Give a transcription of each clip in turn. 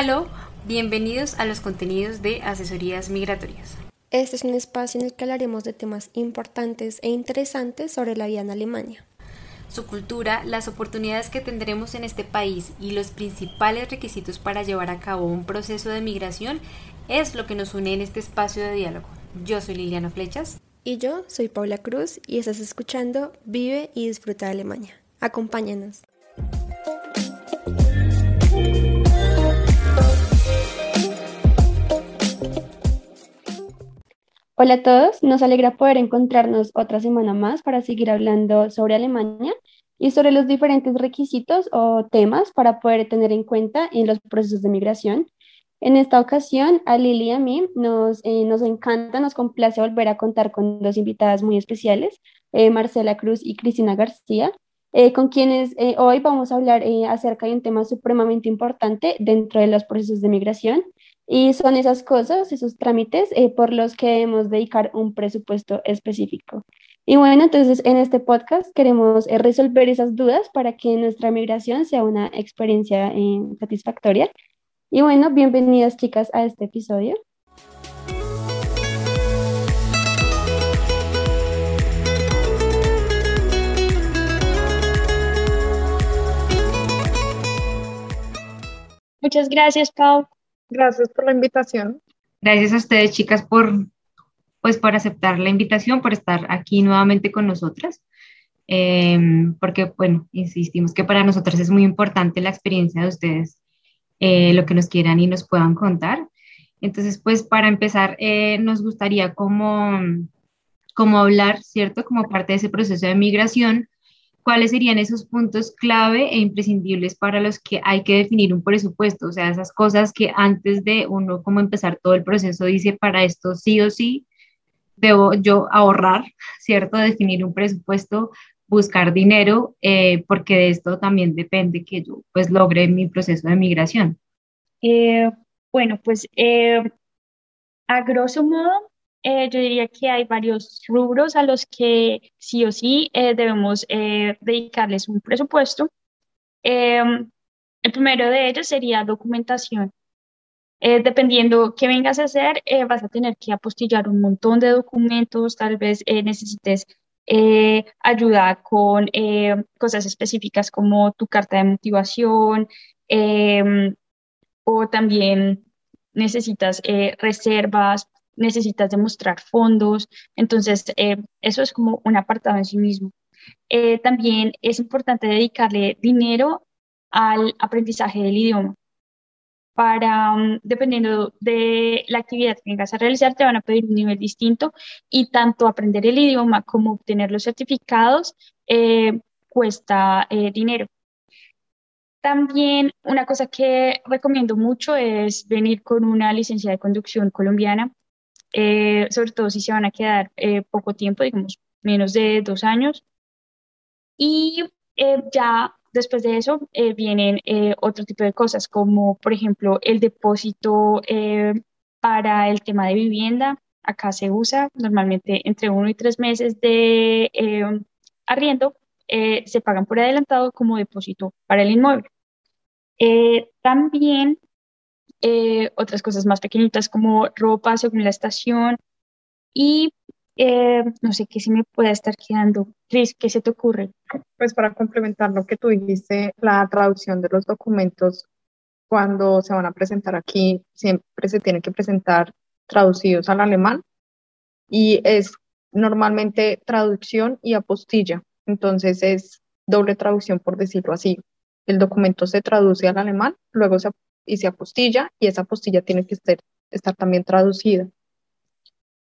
Hola, bienvenidos a los contenidos de Asesorías Migratorias. Este es un espacio en el que hablaremos de temas importantes e interesantes sobre la vida en Alemania. Su cultura, las oportunidades que tendremos en este país y los principales requisitos para llevar a cabo un proceso de migración es lo que nos une en este espacio de diálogo. Yo soy Liliana Flechas. Y yo soy Paula Cruz y estás escuchando Vive y Disfruta de Alemania. Acompáñanos. Hola a todos, nos alegra poder encontrarnos otra semana más para seguir hablando sobre Alemania y sobre los diferentes requisitos o temas para poder tener en cuenta en los procesos de migración. En esta ocasión, a Lili y a mí nos, eh, encanta, nos complace volver a contar con dos invitadas muy especiales, eh, Marcela Cruz y Cristina García, eh, con quienes hoy vamos a hablar acerca de un tema supremamente importante dentro de los procesos de migración y son esas cosas, esos trámites eh, por los que debemos dedicar un presupuesto específico. Y bueno, entonces en este podcast queremos eh, resolver esas dudas para que nuestra migración sea una experiencia eh, satisfactoria. Y bueno, bienvenidas chicas a este episodio. Muchas gracias, Pau. Gracias por la invitación. Gracias a ustedes, chicas, por, pues, por aceptar la invitación, por estar aquí nuevamente con nosotras. Em, porque, bueno, insistimos que para nosotras es muy importante la experiencia de ustedes, eh, lo que nos quieran y nos puedan contar. Entonces, pues para empezar, eh, nos gustaría como, como hablar, ¿cierto? Como parte de ese proceso de migración, ¿cuáles serían esos puntos clave e imprescindibles para los que hay que definir un presupuesto? O sea, esas cosas que antes de uno como empezar todo el proceso dice, para esto sí o sí, debo yo ahorrar, ¿cierto? Definir un presupuesto, buscar dinero, eh, porque de esto también depende que yo pues logre mi proceso de migración. Eh, bueno, pues eh, a grosso modo, eh, yo diría que hay varios rubros a los que sí o sí eh, debemos eh, dedicarles un presupuesto. Em, el primero de ellos sería documentación. dependiendo qué vengas a hacer, vas a tener que apostillar un montón de documentos, tal vez necesites ayuda con cosas específicas como tu carta de motivación em, o también necesitas reservas necesitas demostrar fondos, entonces eh, eso es como un apartado en sí mismo. Eh, también es importante dedicarle dinero al aprendizaje del idioma. Para, mm, dependiendo de la actividad que vengas a realizar, te van a pedir un nivel distinto y tanto aprender el idioma como obtener los certificados eh, cuesta dinero. También una cosa que recomiendo mucho es venir con una licencia de conducción colombiana. Eh, sobre todo si se van a quedar eh, poco tiempo, digamos menos de dos años. Y eh, ya después de eso vienen otro tipo de cosas, como por ejemplo el depósito para el tema de vivienda. Acá se usa normalmente entre uno y tres meses de arriendo, se pagan por adelantado como depósito para el inmueble. también eh, otras cosas más pequeñitas como ropa según la estación y eh, no sé qué se me pueda estar quedando. Cris, ¿qué se te ocurre? Pues para complementar lo que tú dijiste, la traducción de los documentos cuando se van a presentar aquí siempre se tiene que presentar traducidos al alemán y es normalmente traducción y apostilla. Entonces es doble traducción por decirlo así. El documento se traduce al alemán, luego se y se apostilla y esa apostilla tiene que estar, estar también traducida.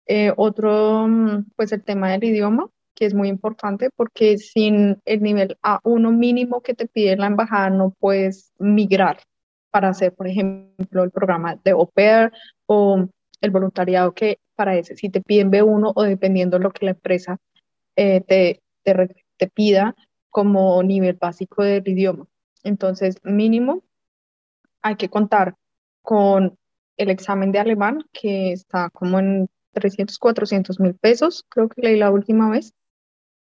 Eh, otro, mm, pues el tema del idioma, que es muy importante porque sin el nivel A1 mínimo que te pide la embajada no puedes migrar para hacer, por ejemplo, el programa de au o el voluntariado que para ese, si te piden B1 o dependiendo de lo que la empresa eh, te, te pida como nivel básico del idioma. Entonces, mínimo hay que contar con el examen de alemán, que está como en 300, 400 mil pesos, creo que leí la última vez.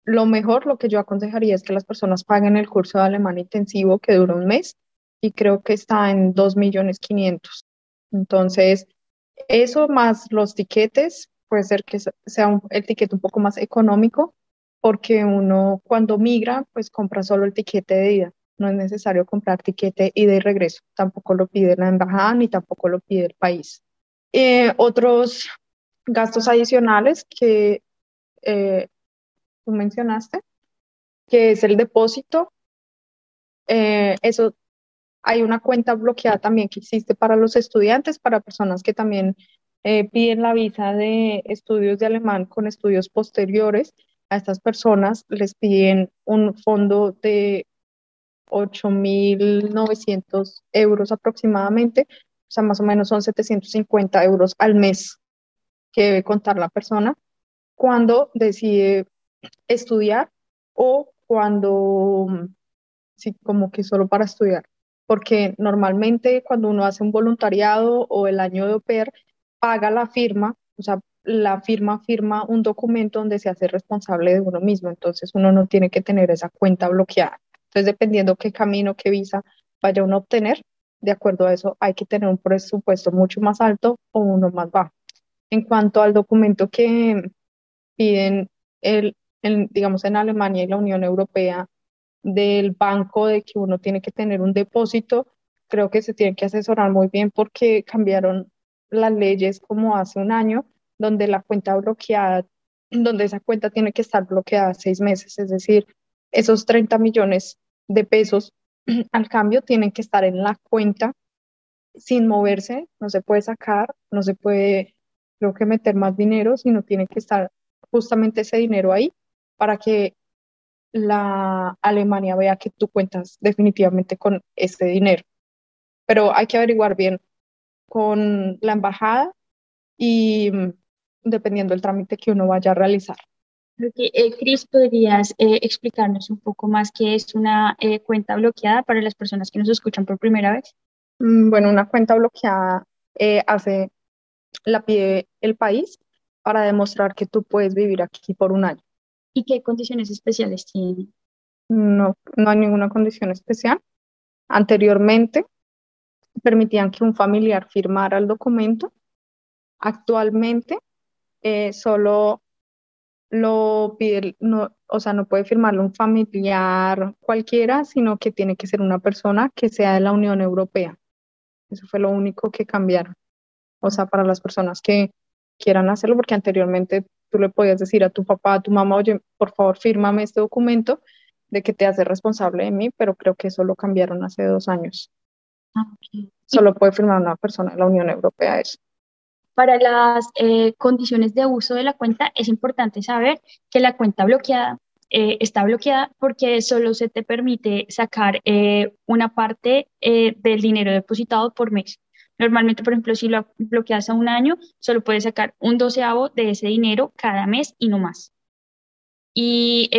Lo mejor, lo que yo aconsejaría es que las personas paguen el curso de alemán intensivo que dura un mes y creo que está en 2 millones 500. Entonces, eso más los tiquetes, puede ser que sea el tiquete un poco más económico, porque uno cuando migra, pues compra solo el tiquete de ida. No es necesario comprar tiquete ida y regreso. Tampoco lo pide la embajada ni tampoco lo pide el país. Eh, otros gastos adicionales que eh, tú mencionaste, que es el depósito. Eh, eso hay una cuenta bloqueada también que existe para los estudiantes, para personas que también eh, piden la visa de estudios de alemán con estudios posteriores. A estas personas les piden un fondo de 8.900 euros aproximadamente, o sea, más o menos son 750 euros al mes que debe contar la persona cuando decide estudiar o cuando, sí, como que solo para estudiar porque normalmente cuando uno hace un voluntariado o el año de OPER, paga la firma, o sea, la firma firma un documento donde se hace responsable de uno mismo, entonces uno no tiene que tener esa cuenta bloqueada. Entonces, dependiendo qué camino, qué visa vaya uno a obtener, de acuerdo a eso hay que tener un presupuesto mucho más alto o uno más bajo. En cuanto al documento que piden, el, digamos, en Alemania y la Unión Europea del banco de que uno tiene que tener un depósito, creo que se tiene que asesorar muy bien porque cambiaron las leyes como hace un año, donde la cuenta bloqueada, donde esa cuenta tiene que estar bloqueada seis meses, es decir, esos 30 millones de pesos al cambio tienen que estar en la cuenta sin moverse, no se puede sacar, no se puede, creo que meter más dinero, sino tiene que estar justamente ese dinero ahí para que la Alemania vea que tú cuentas definitivamente con ese dinero. Pero hay que averiguar bien con la embajada y mm, dependiendo del trámite que uno vaya a realizar. Eh, Cris, ¿podrías eh, explicarnos un poco más qué es una eh, cuenta bloqueada para las personas que nos escuchan por primera vez? Mm, bueno, una cuenta bloqueada hace, la pide el país para demostrar que tú puedes vivir aquí por un año. ¿Y qué condiciones especiales tiene? No, no hay ninguna condición especial. Anteriormente permitían que un familiar firmara el documento. Actualmente eh, solo lo pide, no, o sea, no puede firmarlo un familiar cualquiera, sino que tiene que ser una persona que sea de la Unión Europea. Eso fue lo único que cambiaron. O sea, para las personas que quieran hacerlo, porque anteriormente tú le podías decir a tu papá, a tu mamá, oye, por favor, fírmame este documento de que te hace responsable de mí, pero creo que eso lo cambiaron hace dos años. Ah, Solo puede firmar una persona en la Unión Europea eso. Para las eh, condiciones de uso de la cuenta es importante saber que la cuenta bloqueada eh, está bloqueada porque solo se te permite sacar eh, una parte del dinero depositado por mes. Normalmente, por ejemplo, si lo bloqueas a un año, solo puedes sacar un doceavo de ese dinero cada mes y no más. Y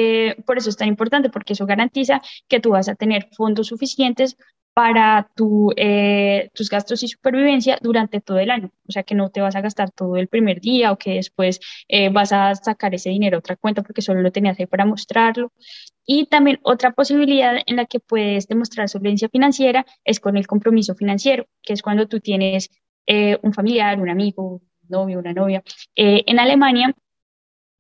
por eso es tan importante, porque eso garantiza que tú vas a tener fondos suficientes para eh, tus gastos y supervivencia durante todo el año. O sea, que no te vas a gastar todo el primer día o que después eh, vas a sacar ese dinero a otra cuenta porque solo lo tenías ahí para mostrarlo. Y también otra posibilidad en la que puedes demostrar solvencia financiera es con el compromiso financiero, que es cuando tú tienes eh, un familiar, un amigo, un novio, una novia en Alemania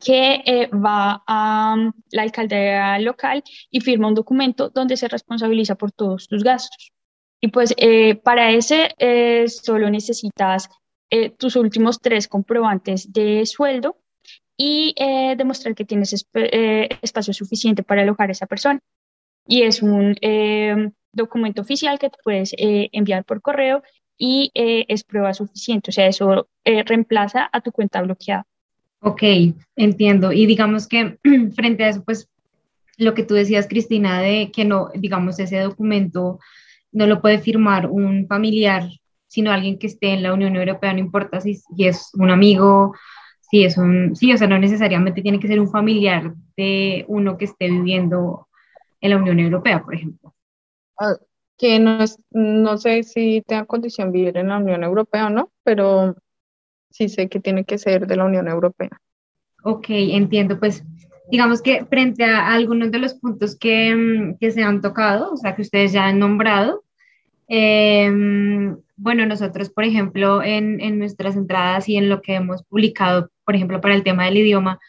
que va a mm, la alcaldía local y firma un documento donde se responsabiliza por todos tus gastos. Y pues eh, para ese eh, solo necesitas eh, tus últimos tres comprobantes de sueldo y demostrar que tienes espacio suficiente para alojar a esa persona. Y es un documento oficial que tú puedes enviar por correo y es prueba suficiente. O sea, eso reemplaza a tu cuenta bloqueada. Ok, entiendo. Y digamos que frente a eso, pues lo que tú decías, Cristina, de que no, digamos, ese documento no lo puede firmar un familiar, sino alguien que esté en la Unión Europea, no importa si, es un amigo, si es un, sí, o sea, no necesariamente tiene que ser un familiar de uno que esté viviendo en la Unión Europea, por ejemplo. Ah, que no, no sé si tenga condición vivir en la Unión Europea o no, pero sí sé que tiene que ser de la Unión Europea. Ok, entiendo. Pues digamos que frente a algunos de los puntos que, mm, que se han tocado, o sea, que ustedes ya han nombrado, em, bueno, nosotros, por ejemplo, en, en, nuestras entradas y en lo que hemos publicado, por ejemplo, para el tema del idioma,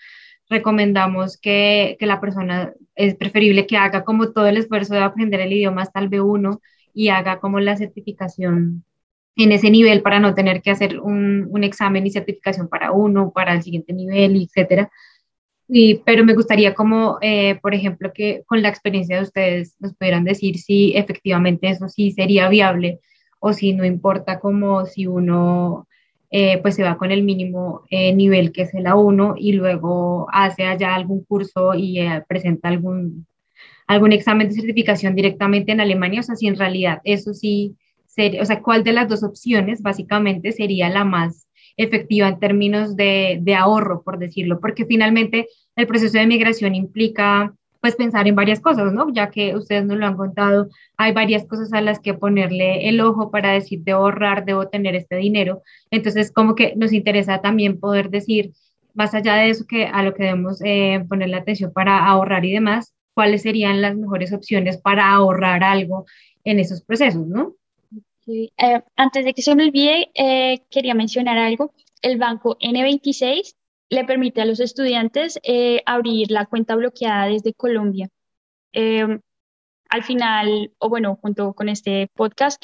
recomendamos que, que la persona es preferible que haga como todo el esfuerzo de aprender el idioma hasta el B1 y haga como la certificación en ese nivel para no tener que hacer un, un examen y certificación para uno, para el siguiente nivel, etcétera. Y, pero me gustaría como, eh, por ejemplo, que con la experiencia de ustedes nos pudieran decir si efectivamente eso sí sería viable o si no importa como si uno eh, pues se va con el mínimo eh, nivel que es el A1 y luego hace allá algún curso y presenta algún, algún examen de certificación directamente en Alemania, o sea, si en realidad eso sí, sería, o sea, ¿cuál de las dos opciones básicamente sería la más efectiva en términos de, de, ahorro, por decirlo, porque finalmente el proceso de migración implica pues pensar en varias cosas, ¿no? Ya que ustedes nos lo han contado, hay varias cosas a las que ponerle el ojo para decir, debo ahorrar, debo tener este dinero. Entonces, como que nos interesa también poder decir, más allá de eso, que a lo que debemos eh, ponerle atención para ahorrar y demás, cuáles serían las mejores opciones para ahorrar algo en esos procesos, ¿no? Eh, antes de que se me olvide, eh, quería mencionar algo. El banco N26 le permite a los estudiantes eh, abrir la cuenta bloqueada desde Colombia. Em, al final, o bueno, junto con este podcast,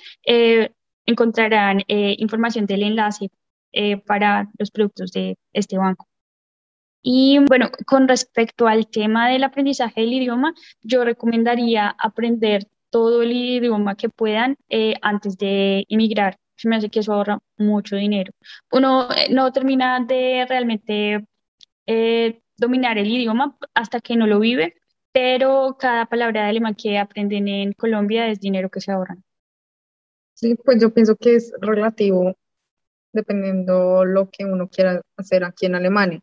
encontrarán información del enlace para los productos de este banco. Y bueno, con respecto al tema del aprendizaje del idioma, yo recomendaría aprender todo el idioma que puedan eh, antes de emigrar. Se me hace que eso ahorra mucho dinero. Uno eh, no termina de realmente eh, dominar el idioma hasta que no lo vive, pero cada palabra de alemán que aprenden en Colombia es dinero que se ahorran. Sí, pues yo pienso que es relativo dependiendo lo que uno quiera hacer aquí en Alemania.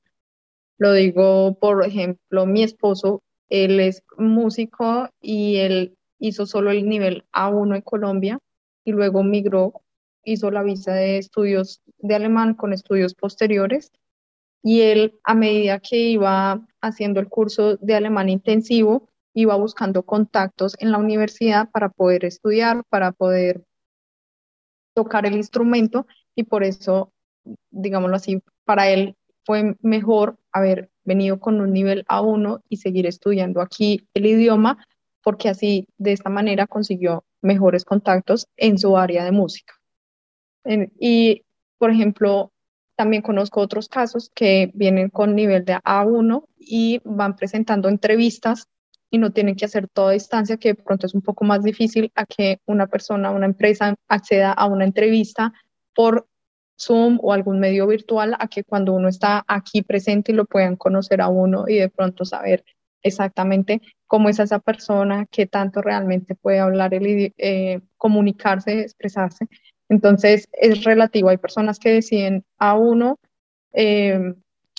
Lo digo, por ejemplo, mi esposo, él es músico y él hizo solo el nivel A1 en Colombia y luego migró, hizo la visa de estudios de alemán con estudios posteriores. Y él a medida que iba haciendo el curso de alemán intensivo, iba buscando contactos en la universidad para poder estudiar, para poder tocar el instrumento. Y por eso, digámoslo así, para él fue mejor haber venido con un nivel A1 y seguir estudiando aquí el idioma porque así de esta manera consiguió mejores contactos en su área de música. y, por ejemplo, también conozco otros casos que vienen con nivel de A1 y van presentando entrevistas y no tienen que hacer toda distancia, que de pronto es un poco más difícil a que una persona, una empresa acceda a una entrevista por Zoom o algún medio virtual, a que cuando uno está aquí presente y lo puedan conocer a uno y de pronto saber exactamente cómo es esa persona, qué tanto realmente puede hablar, el, eh, comunicarse, expresarse. Entonces es relativo. Hay personas que deciden A1, eh,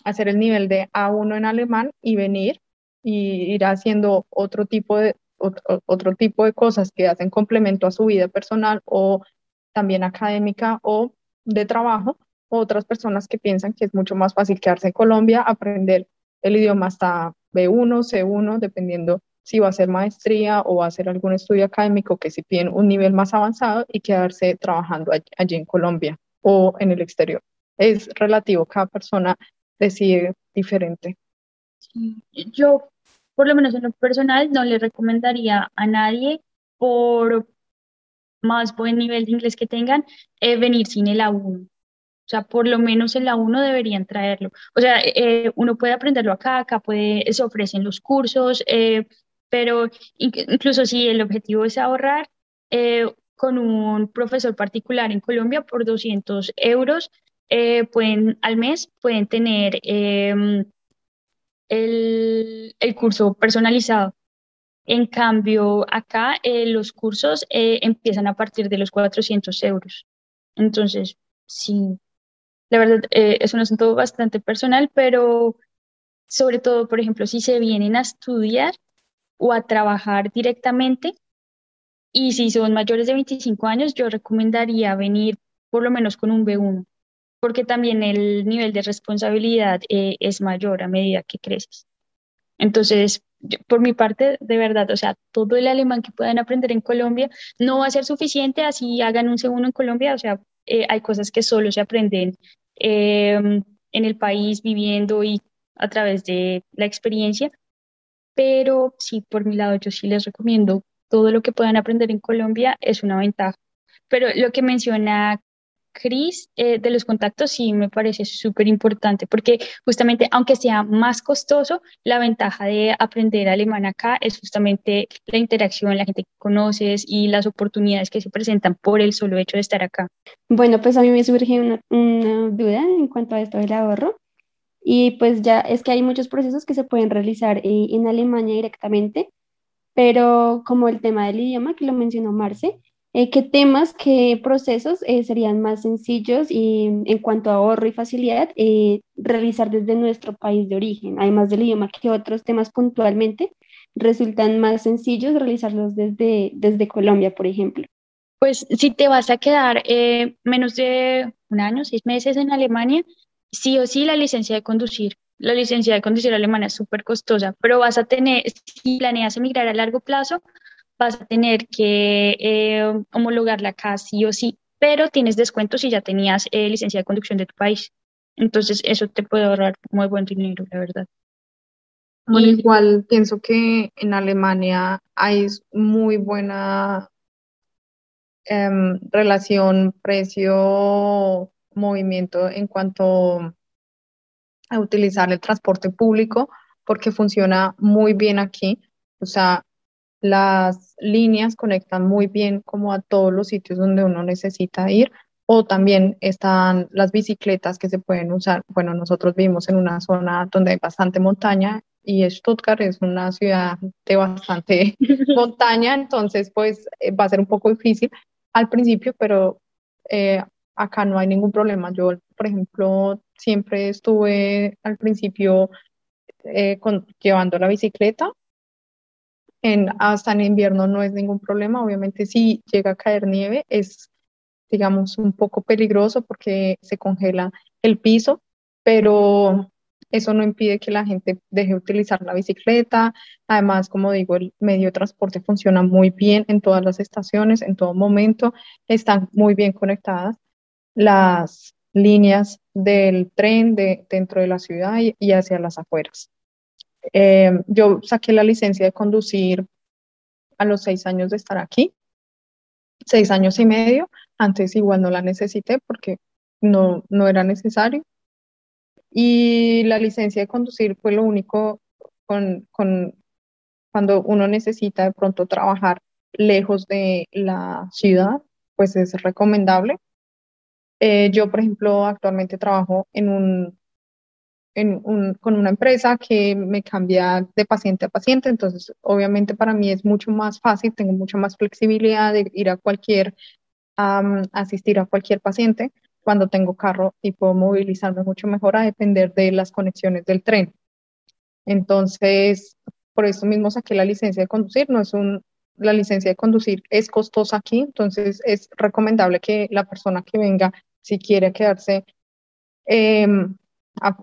hacer el nivel de A1 en alemán y venir y ir haciendo otro tipo de otro, otro tipo de cosas que hacen complemento a su vida personal o también académica o de trabajo. Otras personas que piensan que es mucho más fácil quedarse en Colombia, aprender el idioma hasta B1, C1, dependiendo si va a ser maestría o va a ser algún estudio académico que si piden un nivel más avanzado y quedarse trabajando allí, en Colombia o en el exterior. Es relativo, cada persona decide diferente. Yo, por lo menos en lo personal, no le recomendaría a nadie por más buen nivel de inglés que tengan, eh, venir sin el A1. O sea, por lo menos en la 1 deberían traerlo. O sea, eh, uno puede aprenderlo acá, acá puede, se ofrecen los cursos, eh, pero incluso si el objetivo es ahorrar, eh, con un profesor particular en Colombia por 200 euros pueden, al mes pueden tener em, el, el, curso personalizado. En cambio, acá los cursos empiezan a partir de los 400 euros. Entonces, sí, la verdad, eh, es un asunto bastante personal, pero sobre todo, por ejemplo, si se vienen a estudiar o a trabajar directamente Y si son mayores de 25 años, yo recomendaría venir por lo menos con un B1, porque también el nivel de responsabilidad eh, es mayor a medida que creces. Entonces, por mi parte, de verdad, o sea, todo el alemán que puedan aprender en Colombia no va a ser suficiente así hagan un segundo en Colombia, o sea, eh, hay cosas que solo se aprenden em, en el país viviendo y a través de la experiencia, pero sí, por mi lado, yo sí les recomiendo todo lo que puedan aprender en Colombia es una ventaja. Pero lo que menciona Cris eh, de los contactos sí me parece súper importante porque justamente aunque sea más costoso, la ventaja de aprender alemán acá es justamente la interacción, la gente que conoces y las oportunidades que se presentan por el solo hecho de estar acá. Bueno, pues a mí me surge una, una duda en cuanto a esto del ahorro y pues ya es que hay muchos procesos que se pueden realizar eh, en Alemania directamente, pero como el tema del idioma que lo mencionó Marce, eh, ¿qué temas, qué procesos eh, serían más sencillos y en cuanto a ahorro y facilidad eh, realizar desde nuestro país de origen, además del idioma, que otros temas puntualmente resultan más sencillos realizarlos desde, desde Colombia, por ejemplo? Pues si te vas a quedar menos de un año, seis meses en Alemania, sí o sí la licencia de conducir. La licencia de conducir alemana es súper costosa, pero vas a tener, si planeas emigrar a largo plazo, vas a tener que eh, homologarla acá sí o sí, pero tienes descuento si ya tenías eh, licencia de conducción de tu país. Entonces, eso te puede ahorrar muy buen dinero, la verdad. Bueno, igual pienso que en Alemania hay muy buena em, relación precio-movimiento en cuanto a utilizar el transporte público, porque funciona muy bien aquí. O sea, las líneas conectan muy bien como a todos los sitios donde uno necesita ir o también están las bicicletas que se pueden usar. Bueno, nosotros vivimos en una zona donde hay bastante montaña y Stuttgart es una ciudad de bastante montaña, entonces pues eh, va a ser un poco difícil al principio, pero eh, acá no hay ningún problema. Yo, por ejemplo, siempre estuve al principio eh, llevando la bicicleta en, hasta en invierno no es ningún problema. Obviamente si llega a caer nieve es, digamos, un poco peligroso porque se congela el piso, pero eso no impide que la gente deje de utilizar la bicicleta. Además, como digo, el medio de transporte funciona muy bien en todas las estaciones, en todo momento. Están muy bien conectadas las líneas del tren de, dentro de la ciudad y hacia las afueras. Eh, yo saqué la licencia de conducir a los seis años de estar aquí, seis años y medio. Antes igual no la necesité porque no, no era necesario. Y la licencia de conducir fue lo único con, con cuando uno necesita de pronto trabajar lejos de la ciudad, pues es recomendable. Eh, yo, por ejemplo, actualmente trabajo en un con una empresa que me cambia de paciente a paciente, entonces obviamente para mí es mucho más fácil, tengo mucha más flexibilidad de ir a cualquier, asistir a cualquier paciente cuando tengo carro y puedo movilizarme mucho mejor a depender de las conexiones del tren. Entonces, por eso mismo saqué la licencia de conducir, no es un, la licencia de conducir es costosa aquí, entonces es recomendable que la persona que venga, si quiere quedarse, eh,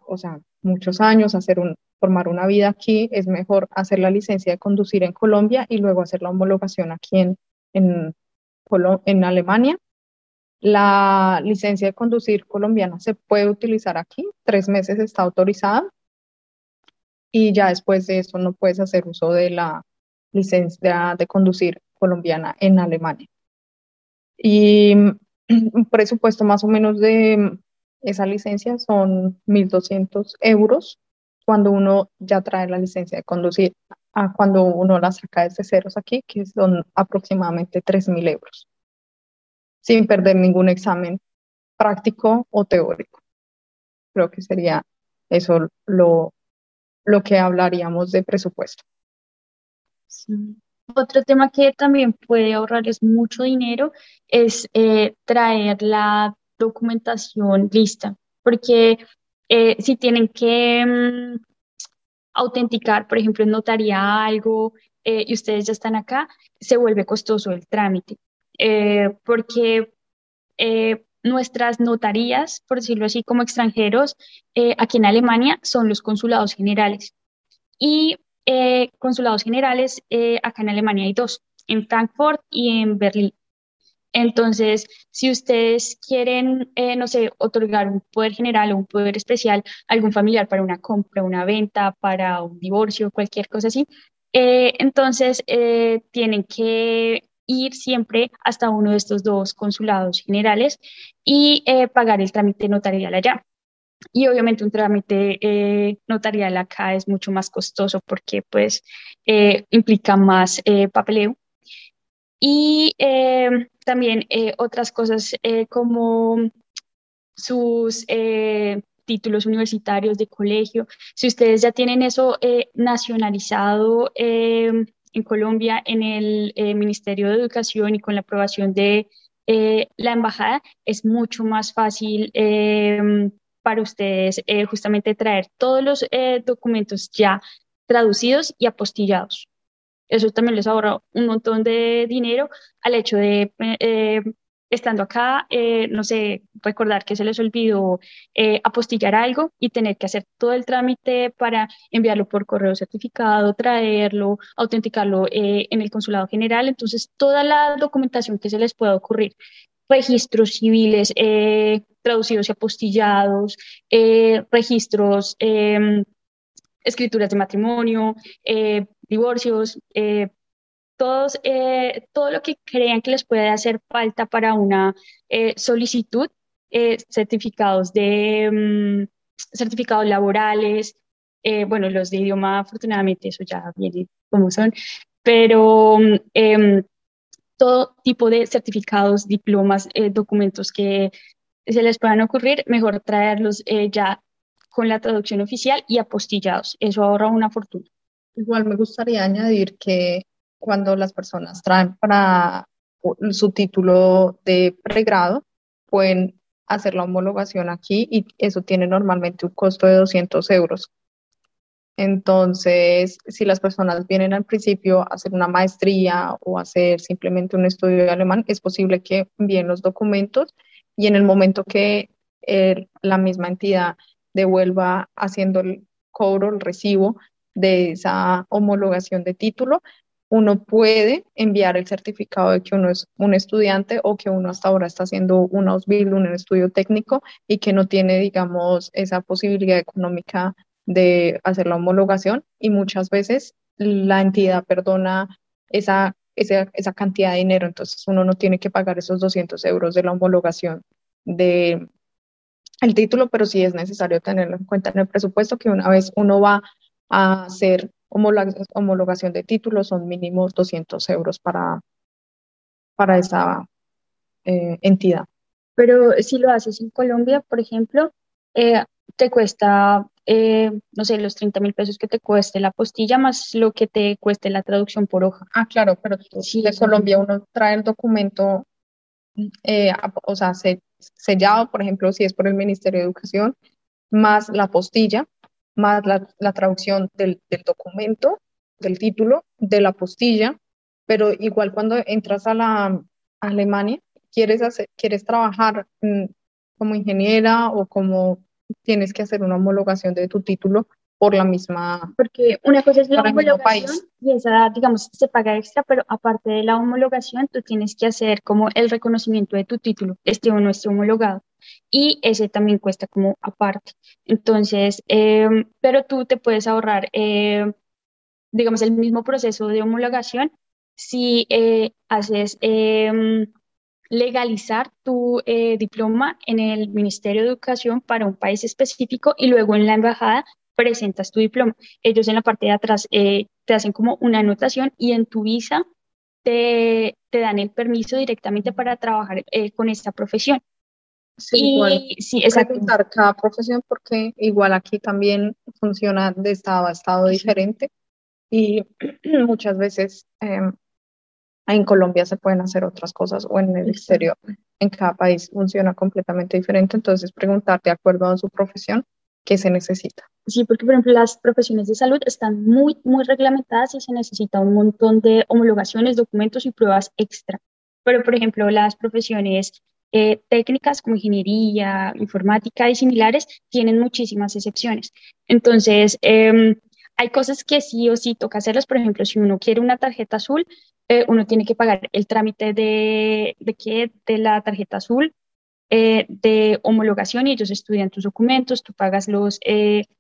o sea, muchos años, hacer un, formar una vida aquí, es mejor hacer la licencia de conducir en Colombia y luego hacer la homologación aquí en, en, en Alemania. La licencia de conducir colombiana se puede utilizar aquí, tres meses está autorizada y ya después de eso no puedes hacer uso de la licencia de conducir colombiana en Alemania. Y un presupuesto más o menos de esa licencia son 1.200 euros cuando uno ya trae la licencia de conducir a cuando uno la saca desde ceros aquí, que son aproximadamente 3.000 euros, sin perder ningún examen práctico o teórico. Creo que sería eso lo, lo que hablaríamos de presupuesto. Otro tema que también puede ahorrarles mucho dinero es eh, traer la documentación lista, porque eh, si tienen que mm, autenticar, por ejemplo, en notaría algo, y ustedes ya están acá, se vuelve costoso el trámite, porque nuestras notarías, por decirlo así, como extranjeros, aquí en Alemania son los consulados generales. Y consulados generales, acá en Alemania hay dos, en Frankfurt y en Berlín. Entonces, si ustedes quieren, eh, no sé, otorgar un poder general o un poder especial a algún familiar para una compra, una venta, para un divorcio, cualquier cosa así, eh, entonces eh, tienen que ir siempre hasta uno de estos dos consulados generales y pagar el trámite notarial allá. Y obviamente un trámite notarial acá es mucho más costoso porque pues implica más papeleo y eh, también eh, otras cosas eh, como sus títulos universitarios de colegio. Si ustedes ya tienen eso nacionalizado en Colombia en el Ministerio de Educación y con la aprobación de la embajada, es mucho más fácil para ustedes justamente traer todos los documentos ya traducidos y apostillados. Eso también les ahorra un montón de dinero al hecho de, eh, estando acá, eh, no sé, recordar que se les olvidó eh, apostillar algo y tener que hacer todo el trámite para enviarlo por correo certificado, traerlo, autenticarlo en el consulado general. Entonces, toda la documentación que se les pueda ocurrir, registros civiles traducidos y apostillados, registros em, escrituras de matrimonio, divorcios, eh, todos, eh, todo lo que crean que les puede hacer falta para una solicitud, certificados de mm, certificados laborales, bueno, los de idioma, afortunadamente, eso ya viene como son, pero em, todo tipo de certificados, diplomas, documentos que se les puedan ocurrir, mejor traerlos ya con la traducción oficial y apostillados. Eso ahorra una fortuna. Igual me gustaría añadir que cuando las personas traen para su título de pregrado, pueden hacer la homologación aquí y eso tiene normalmente un costo de 200 euros. Entonces, si las personas vienen al principio a hacer una maestría o hacer simplemente un estudio de alemán, es posible que envíen los documentos y en el momento que la misma entidad devuelva haciendo el cobro, el recibo de esa homologación de título, uno puede enviar el certificado de que uno es un estudiante o que uno hasta ahora está haciendo un Ausbildung, un estudio técnico y que no tiene, digamos, esa posibilidad económica de hacer la homologación. Y muchas veces la entidad perdona esa, esa, esa cantidad de dinero, entonces uno no tiene que pagar esos 200 euros de la homologación de, el título, pero sí es necesario tenerlo en cuenta en el presupuesto que una vez uno va a hacer homologación de títulos son mínimo 200 euros para, para esa eh, entidad. Pero si lo haces en Colombia, por ejemplo, eh, te cuesta, eh, no sé, los 30 mil pesos que te cueste la postilla más lo que te cueste la traducción por hoja. Ah, claro, pero si de Colombia uno trae el documento, o sea, se sellado, por ejemplo, si es por el Ministerio de Educación, más la postilla, más la, la traducción del, del, documento, del título, de la postilla, pero igual cuando entras a la Alemania, quieres, hacer, quieres trabajar mm, como ingeniera o como tienes que hacer una homologación de tu título, por la misma. Porque una cosa es la homologación y esa, digamos, se paga extra, pero aparte de la homologación, tú tienes que hacer como el reconocimiento de tu título, este o no esté homologado. Y ese también cuesta como aparte. Entonces, em, pero tú te puedes ahorrar, em, digamos, el mismo proceso de homologación si eh, haces em, legalizar tu eh, diploma en el Ministerio de Educación para un país específico y luego en la embajada presentas tu diploma. Ellos en la parte de atrás eh, te hacen como una anotación y en tu visa te, te dan el permiso directamente para trabajar con esta profesión. Sí, igual. Sí, preguntar cada profesión porque igual aquí también funciona de estado a estado diferente y muchas veces em, en Colombia se pueden hacer otras cosas o en el exterior. En cada país funciona completamente diferente, entonces preguntar de acuerdo a su profesión qué se necesita. Sí, porque por ejemplo las profesiones de salud están muy, muy reglamentadas y se necesita un montón de homologaciones, documentos y pruebas extra. Pero por ejemplo las profesiones eh, técnicas como ingeniería, informática y similares tienen muchísimas excepciones. Entonces, em, hay cosas que sí o sí toca hacerlas. Por ejemplo, si uno quiere una tarjeta azul, eh, uno tiene que pagar el trámite de, de, ¿qué? de la tarjeta azul eh, de homologación y ellos estudian tus documentos, tú pagas los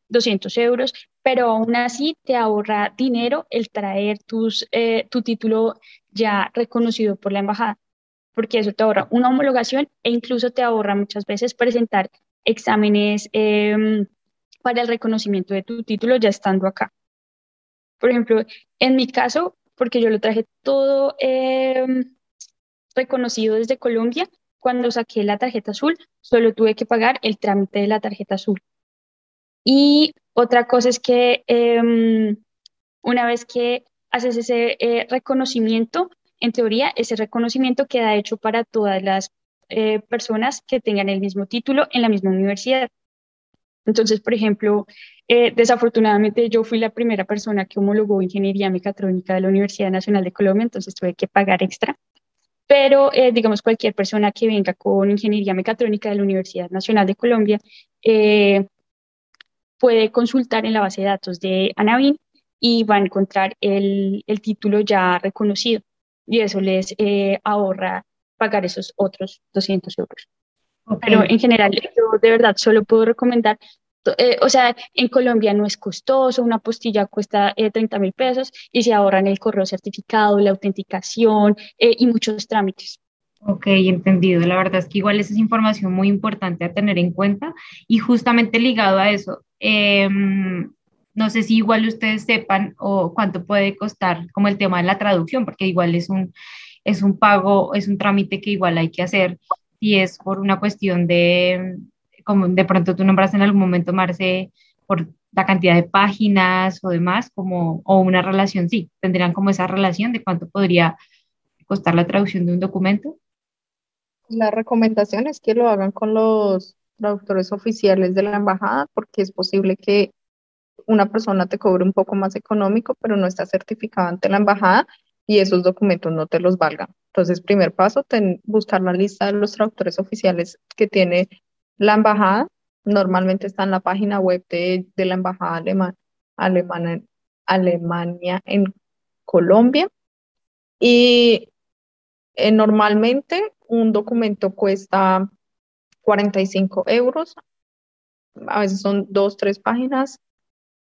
200 euros, pero aún así te ahorra dinero el traer tus, tu título ya reconocido por la embajada porque eso te ahorra una homologación e incluso te ahorra muchas veces presentar exámenes em, para el reconocimiento de tu título ya estando acá. Por ejemplo, en mi caso, porque yo lo traje todo em, reconocido desde Colombia, cuando saqué la tarjeta azul, solo tuve que pagar el trámite de la tarjeta azul. Y otra cosa es que em, una vez que haces ese eh, reconocimiento, en teoría, ese reconocimiento queda hecho para todas las eh, personas que tengan el mismo título en la misma universidad. Entonces, por ejemplo, eh, desafortunadamente yo fui la primera persona que homologó ingeniería mecatrónica de la Universidad Nacional de Colombia, entonces tuve que pagar extra. Pero, eh, digamos, cualquier persona que venga con ingeniería mecatrónica de la Universidad Nacional de Colombia puede consultar en la base de datos de ANAVIN y va a encontrar el, el título ya reconocido y eso les eh, ahorra pagar esos otros 200 euros. Pero en general, yo de verdad solo puedo recomendar, eh, o sea, en Colombia no es costoso, una postilla cuesta 30 eh, mil pesos y se ahorran el correo certificado, la autenticación y muchos trámites. Ok, entendido. La verdad es que igual esa es información muy importante a tener en cuenta y justamente ligado a eso, eh, no sé si igual ustedes sepan o cuánto puede costar como el tema de la traducción, porque igual es un, es un pago, es un trámite que igual hay que hacer y es por una cuestión de, como de pronto tú nombras en algún momento, Marce, por la cantidad de páginas o demás, como, o una relación, sí, tendrían como esa relación de cuánto podría costar la traducción de un documento. La recomendación es que lo hagan con los traductores oficiales de la embajada, porque es posible que una persona te cobre un poco más económico, pero no está certificado ante la embajada y esos documentos no te los valgan. Entonces, primer paso, buscar la lista de los traductores oficiales que tiene la embajada. Normalmente está en la página web de, la embajada alemana, Alemania en Colombia. Y eh, normalmente un documento cuesta 45 euros, a veces son dos, tres páginas,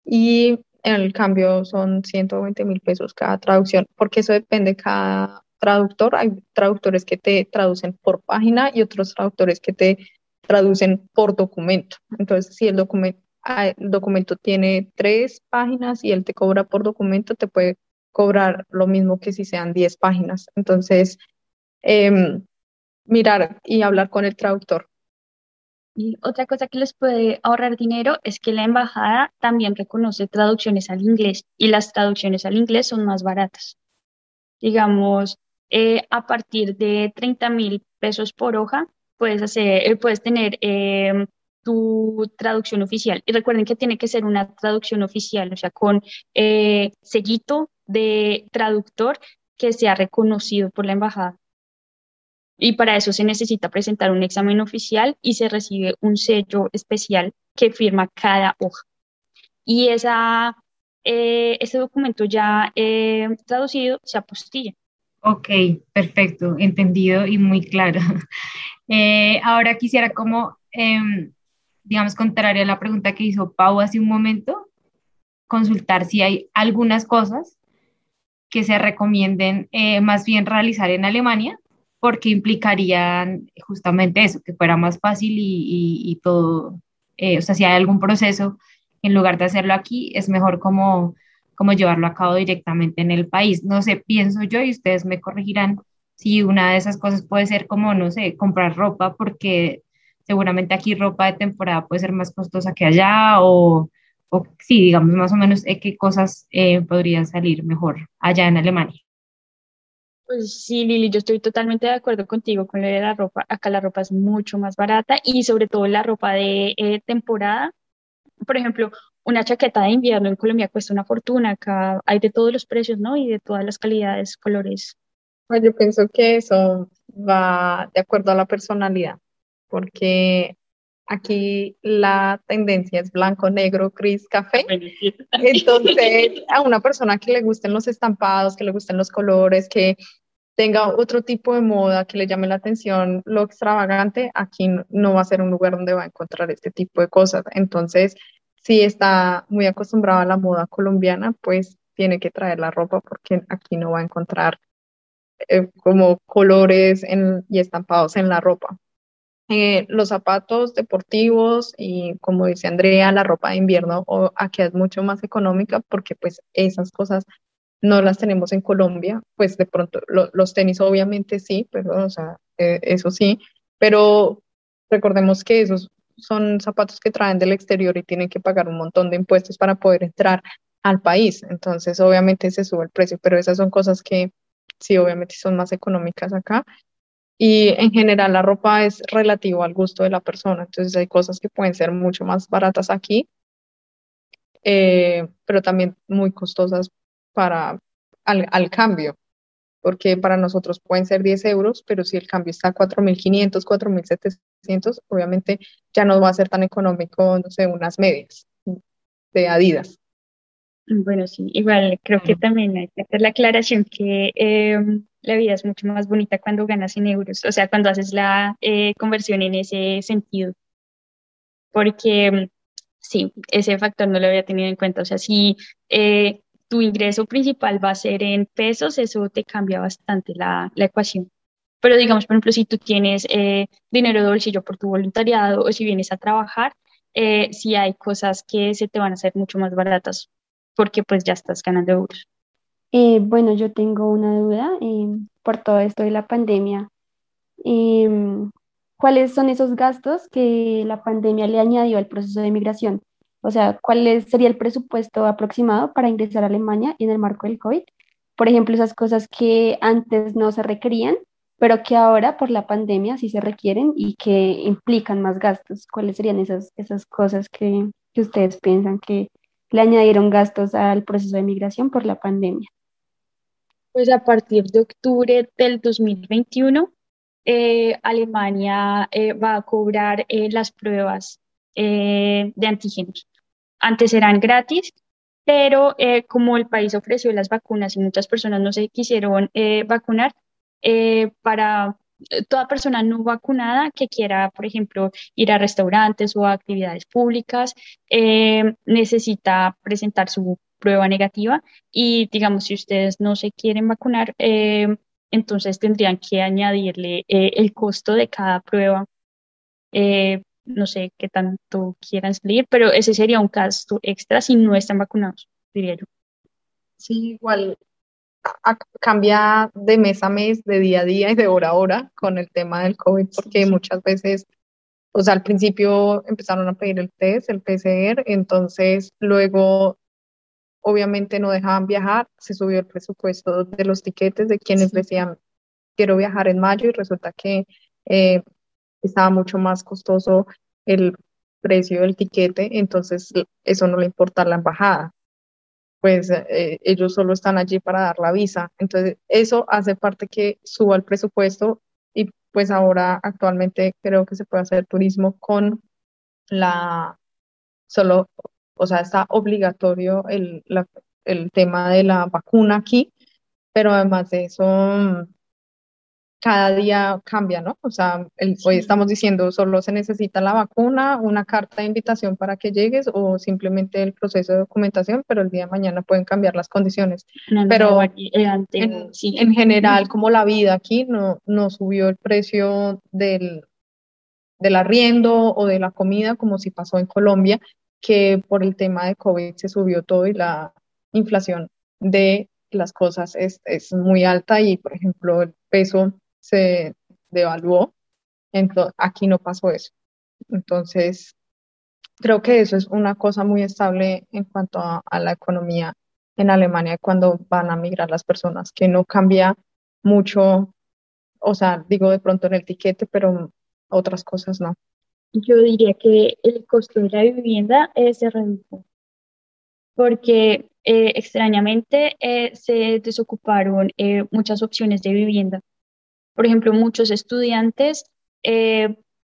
y en el cambio son 120 mil pesos cada traducción, porque eso depende de cada traductor. Hay traductores que te traducen por página y otros traductores que te traducen por documento. Entonces, si el documento, ah, el documento tiene tres páginas y él te cobra por documento, te puede cobrar lo mismo que si sean 10 páginas. Entonces, em, mirar y hablar con el traductor. Y otra cosa que les puede ahorrar dinero es que la embajada también reconoce traducciones al inglés y las traducciones al inglés son más baratas. Digamos, eh, a partir de 30 mil pesos por hoja, puedes, hacer, eh, puedes tener em, tu traducción oficial. Y recuerden que tiene que ser una traducción oficial, o sea, con eh, sellito de traductor que sea reconocido por la embajada y para eso se necesita presentar un examen oficial y se recibe un sello especial que firma cada hoja. Y esa, eh, ese documento ya eh, traducido se apostilla. Ok, perfecto, entendido y muy claro. Eh, ahora quisiera como, em, digamos, contrario a la pregunta que hizo Pau hace un momento, consultar si hay algunas cosas que se recomienden más bien realizar en Alemania porque implicarían justamente eso, que fuera más fácil y, todo, eh, o sea, si hay algún proceso, en lugar de hacerlo aquí, es mejor como, como llevarlo a cabo directamente en el país. No sé, pienso yo y ustedes me corregirán si una de esas cosas puede ser como, no sé, comprar ropa, porque seguramente aquí ropa de temporada puede ser más costosa que allá, o, o sí, digamos más o menos eh, qué cosas eh, podrían salir mejor allá en Alemania. Pues sí, Lili, yo estoy totalmente de acuerdo contigo con lo de la ropa. Acá la ropa es mucho más barata y sobre todo la ropa de eh, temporada por ejemplo, una chaqueta de invierno en Colombia cuesta una fortuna, acá hay de todos los precios, ¿no? Y de todas las calidades, colores. Pues yo pienso que eso va de acuerdo a la personalidad, porque aquí la tendencia es blanco, negro, gris, café. Entonces, a una persona que le gusten los estampados, que le gusten los colores, que tenga otro tipo de moda que le llame la atención, lo extravagante, aquí no va a ser un lugar donde va a encontrar este tipo de cosas. Entonces, si está muy acostumbrado a la moda colombiana, pues tiene que traer la ropa porque aquí no va a encontrar eh, como colores y estampados en la ropa. Eh, los zapatos deportivos y como dice Andrea, la ropa de invierno aquí es mucho más económica porque pues esas cosas no las tenemos en Colombia, pues de pronto los tenis obviamente sí, pero o sea, eh, eso sí, pero recordemos que esos son zapatos que traen del exterior y tienen que pagar un montón de impuestos para poder entrar al país, entonces obviamente se sube el precio, pero esas son cosas que sí, obviamente son más económicas acá. Y en general la ropa es relativo al gusto de la persona, entonces hay cosas que pueden ser mucho más baratas aquí, eh, pero también muy costosas para al, al, cambio, porque para nosotros pueden ser 10 euros, pero si el cambio está a 4.500, 4.700, obviamente ya no va a ser tan económico, no sé, unas medias de Adidas. Bueno, sí, igual creo que también hay que hacer la aclaración que em, la vida es mucho más bonita cuando ganas en euros, o sea, cuando haces la eh, conversión en ese sentido, porque sí, ese factor no lo había tenido en cuenta, o sea, si eh, tu ingreso principal va a ser en pesos, eso te cambia bastante la, la ecuación. Pero digamos, por ejemplo, si tú tienes eh, dinero de bolsillo por tu voluntariado o si vienes a trabajar, eh, si hay cosas que se te van a hacer mucho más baratas porque pues ya estás ganando euros. Eh, bueno, yo tengo una duda por todo esto de la pandemia. ¿Cuáles son esos gastos que la pandemia le añadió al proceso de migración? O sea, ¿cuál sería el presupuesto aproximado para ingresar a Alemania en el marco del COVID? Por ejemplo, esas cosas que antes no se requerían, pero que ahora por la pandemia sí se requieren y que implican más gastos. ¿Cuáles serían esas, esas cosas que, que ustedes piensan que le añadieron gastos al proceso de migración por la pandemia? Pues a partir de octubre del 2021, eh, Alemania eh, va a cobrar eh, las pruebas de antígenos. Antes eran gratis, pero eh, como el país ofreció las vacunas y muchas personas no se quisieron eh, vacunar, eh, para toda persona no vacunada que quiera, por ejemplo, ir a restaurantes o a actividades públicas, necesita presentar su prueba negativa y digamos, si ustedes no se quieren vacunar, entonces tendrían que añadirle el costo de cada prueba no sé qué tanto quieran salir, pero ese sería un gasto extra si no están vacunados, diría yo. Sí, igual cambia de mes a mes, de día a día y de hora a hora con el tema del COVID, porque muchas veces, o sea, al principio empezaron a pedir el test, el PCR, entonces luego obviamente no dejaban viajar, se subió el presupuesto de los tiquetes de quienes decían, quiero viajar en mayo y resulta que eh, estaba mucho más costoso el precio del tiquete, entonces eso no le importa a la embajada. Pues eh, ellos solo están allí para dar la visa. Entonces eso hace parte que suba el presupuesto y pues ahora actualmente creo que se puede hacer turismo con la solo, o sea, está obligatorio el, el tema de la vacuna aquí, pero además de eso cada día cambia, ¿no? O sea, hoy estamos diciendo solo se necesita la vacuna, una carta de invitación para que llegues o simplemente el proceso de documentación, pero el día de mañana pueden cambiar las condiciones. pero eh, en, general, como la vida aquí no, no subió el precio del, del arriendo o de la comida, como si pasó en Colombia, que por el tema de COVID se subió todo y la inflación de las cosas es, es muy alta y, por ejemplo, el peso se devaluó. Entonces, aquí no pasó eso. Entonces, creo que eso es una cosa muy estable en cuanto a, la economía en Alemania cuando van a migrar las personas, que no cambia mucho, o sea, digo de pronto en el tiquete, pero otras cosas no. yo diría que el costo de la vivienda eh, se redujo porque eh, extrañamente eh, se desocuparon muchas opciones de vivienda. Por ejemplo, muchos estudiantes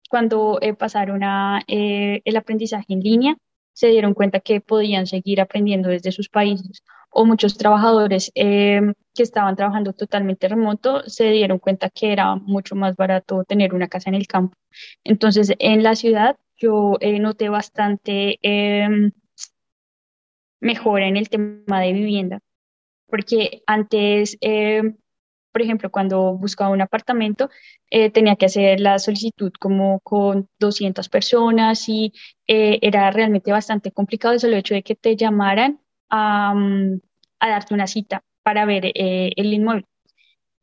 cuando pasaron a el aprendizaje en línea se dieron cuenta que podían seguir aprendiendo desde sus países o muchos trabajadores que estaban trabajando totalmente remoto se dieron cuenta que era mucho más barato tener una casa en el campo. Entonces, en la ciudad yo eh, noté bastante eh, mejora en el tema de vivienda, porque antes, em, por ejemplo, cuando buscaba un apartamento, eh, tenía que hacer la solicitud como con 200 personas y eh, era realmente bastante complicado eso, el hecho de que te llamaran a, mm, a darte una cita para ver el inmueble.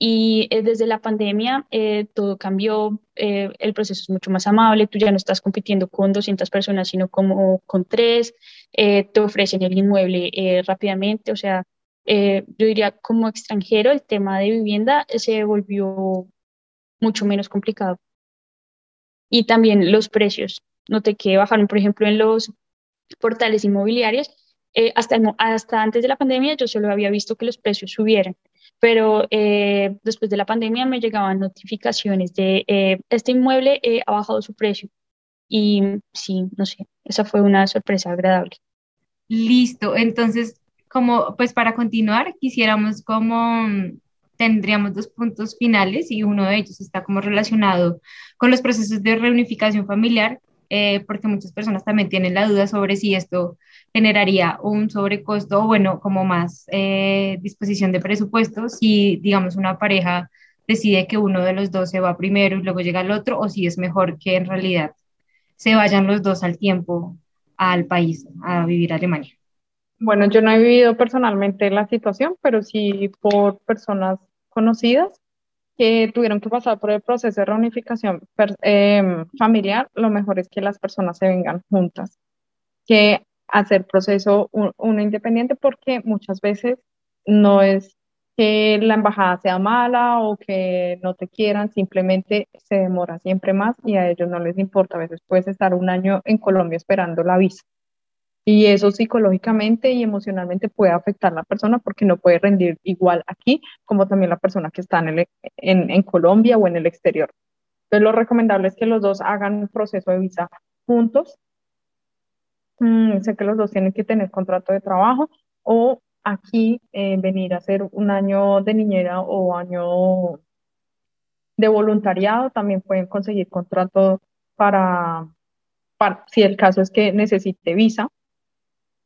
Y eh, desde la pandemia eh, todo cambió, eh, el proceso es mucho más amable, tú ya no estás compitiendo con 200 personas, sino como con tres, te ofrecen el inmueble rápidamente, o sea, yo diría como extranjero el tema de vivienda se volvió mucho menos complicado. Y también los precios, noté que bajaron, por ejemplo, en los portales inmobiliarios, hasta, hasta antes de la pandemia yo solo había visto que los precios subieran pero eh, después de la pandemia me llegaban notificaciones de eh, este inmueble eh, ha bajado su precio y sí, no sé, esa fue una sorpresa agradable. Listo, entonces, como pues para continuar, quisiéramos como tendríamos dos puntos finales y uno de ellos está como relacionado con los procesos de reunificación familiar, porque muchas personas también tienen la duda sobre si esto generaría un sobrecosto o, bueno, como más eh, disposición de presupuesto si, digamos, una pareja decide que uno de los dos se va primero y luego llega el otro, o si es mejor que en realidad se vayan los dos al tiempo al país a vivir a Alemania. Bueno, yo no he vivido personalmente la situación, pero sí por personas conocidas que tuvieron que pasar por el proceso de reunificación eh, familiar, lo mejor es que las personas se vengan juntas, que hacer proceso uno independiente porque muchas veces no es que la embajada sea mala o que no te quieran, simplemente se demora siempre más y a ellos no les importa. A veces puedes estar un año en Colombia esperando la visa. Y eso psicológicamente y emocionalmente puede afectar a la persona porque no puede rendir igual aquí como también la persona que está en, en, en Colombia o en el exterior. Entonces lo recomendable es que los dos hagan un proceso de visa juntos Mm, sé que los dos tienen que tener contrato de trabajo o aquí eh, venir a hacer un año de niñera o año de voluntariado, también pueden conseguir contrato para, para, si el caso es que necesite visa.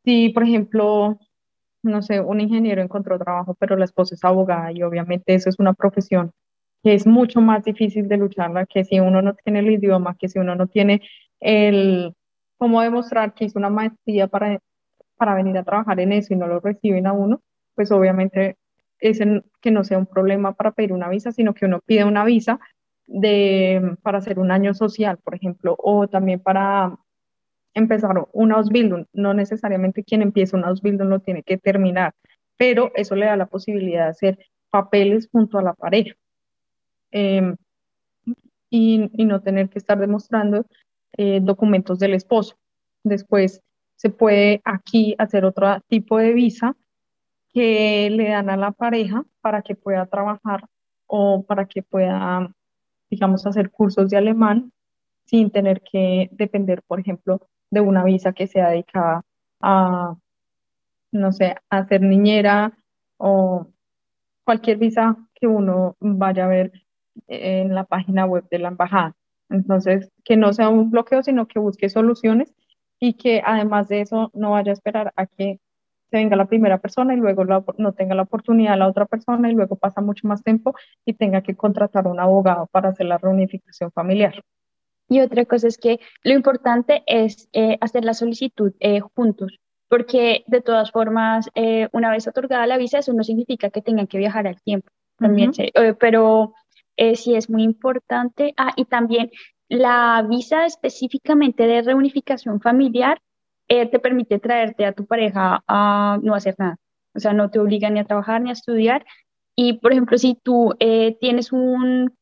Si, por ejemplo, no sé, un ingeniero encontró trabajo, pero la esposa es abogada y obviamente eso es una profesión que es mucho más difícil de lucharla que si uno no tiene el idioma, que si uno no tiene el, cómo demostrar que hizo una maestría para, para venir a trabajar en eso y no lo reciben a uno, pues obviamente es que no sea un problema para pedir una visa, sino que uno pide una visa de, para hacer un año social, por ejemplo, o también para empezar un Ausbildung. No necesariamente quien empieza un Ausbildung lo tiene que terminar, pero eso le da la posibilidad de hacer papeles junto a la pareja em, y, y, no tener que estar demostrando eh, documentos del esposo. Después se puede aquí hacer otro tipo de visa que le dan a la pareja para que pueda trabajar o para que pueda, digamos, hacer cursos de alemán sin tener que depender, por ejemplo, de una visa que sea dedicada a, no sé, a ser niñera o cualquier visa que uno vaya a ver en la página web de la embajada. Entonces, que no sea un bloqueo, sino que busque soluciones y que además de eso no vaya a esperar a que se venga la primera persona y luego no tenga la oportunidad la otra persona y luego pasa mucho más tiempo y tenga que contratar un abogado para hacer la reunificación familiar. Y otra cosa es que lo importante es eh, hacer la solicitud eh, juntos, porque de todas formas, eh, una vez otorgada la visa, eso no significa que tengan que viajar al tiempo. También, pero eh, sí es muy importante. Ah, y también la visa específicamente de reunificación familiar eh, te permite traerte a tu pareja a no hacer nada. O sea, no te obliga ni a trabajar ni a estudiar. Y, por ejemplo, si tú eh, tienes un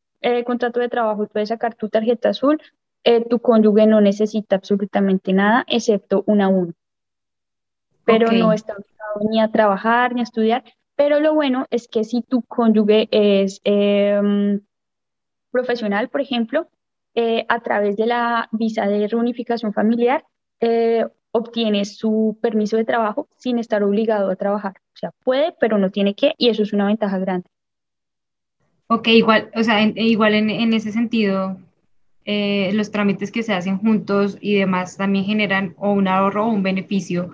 contrato de trabajo y puedes sacar tu tarjeta azul, eh, tu cónyuge no necesita absolutamente nada excepto una uno. Pero no está obligado ni a trabajar ni a estudiar. Pero lo bueno es que si tu cónyuge es em, profesional, por ejemplo, eh, a través de la visa de reunificación familiar, eh, obtiene su permiso de trabajo sin estar obligado a trabajar. O sea, puede, pero no tiene que, y eso es una ventaja grande. Ok, igual, o sea, igual en, en, ese sentido, eh, los trámites que se hacen juntos y demás también generan o un ahorro o un beneficio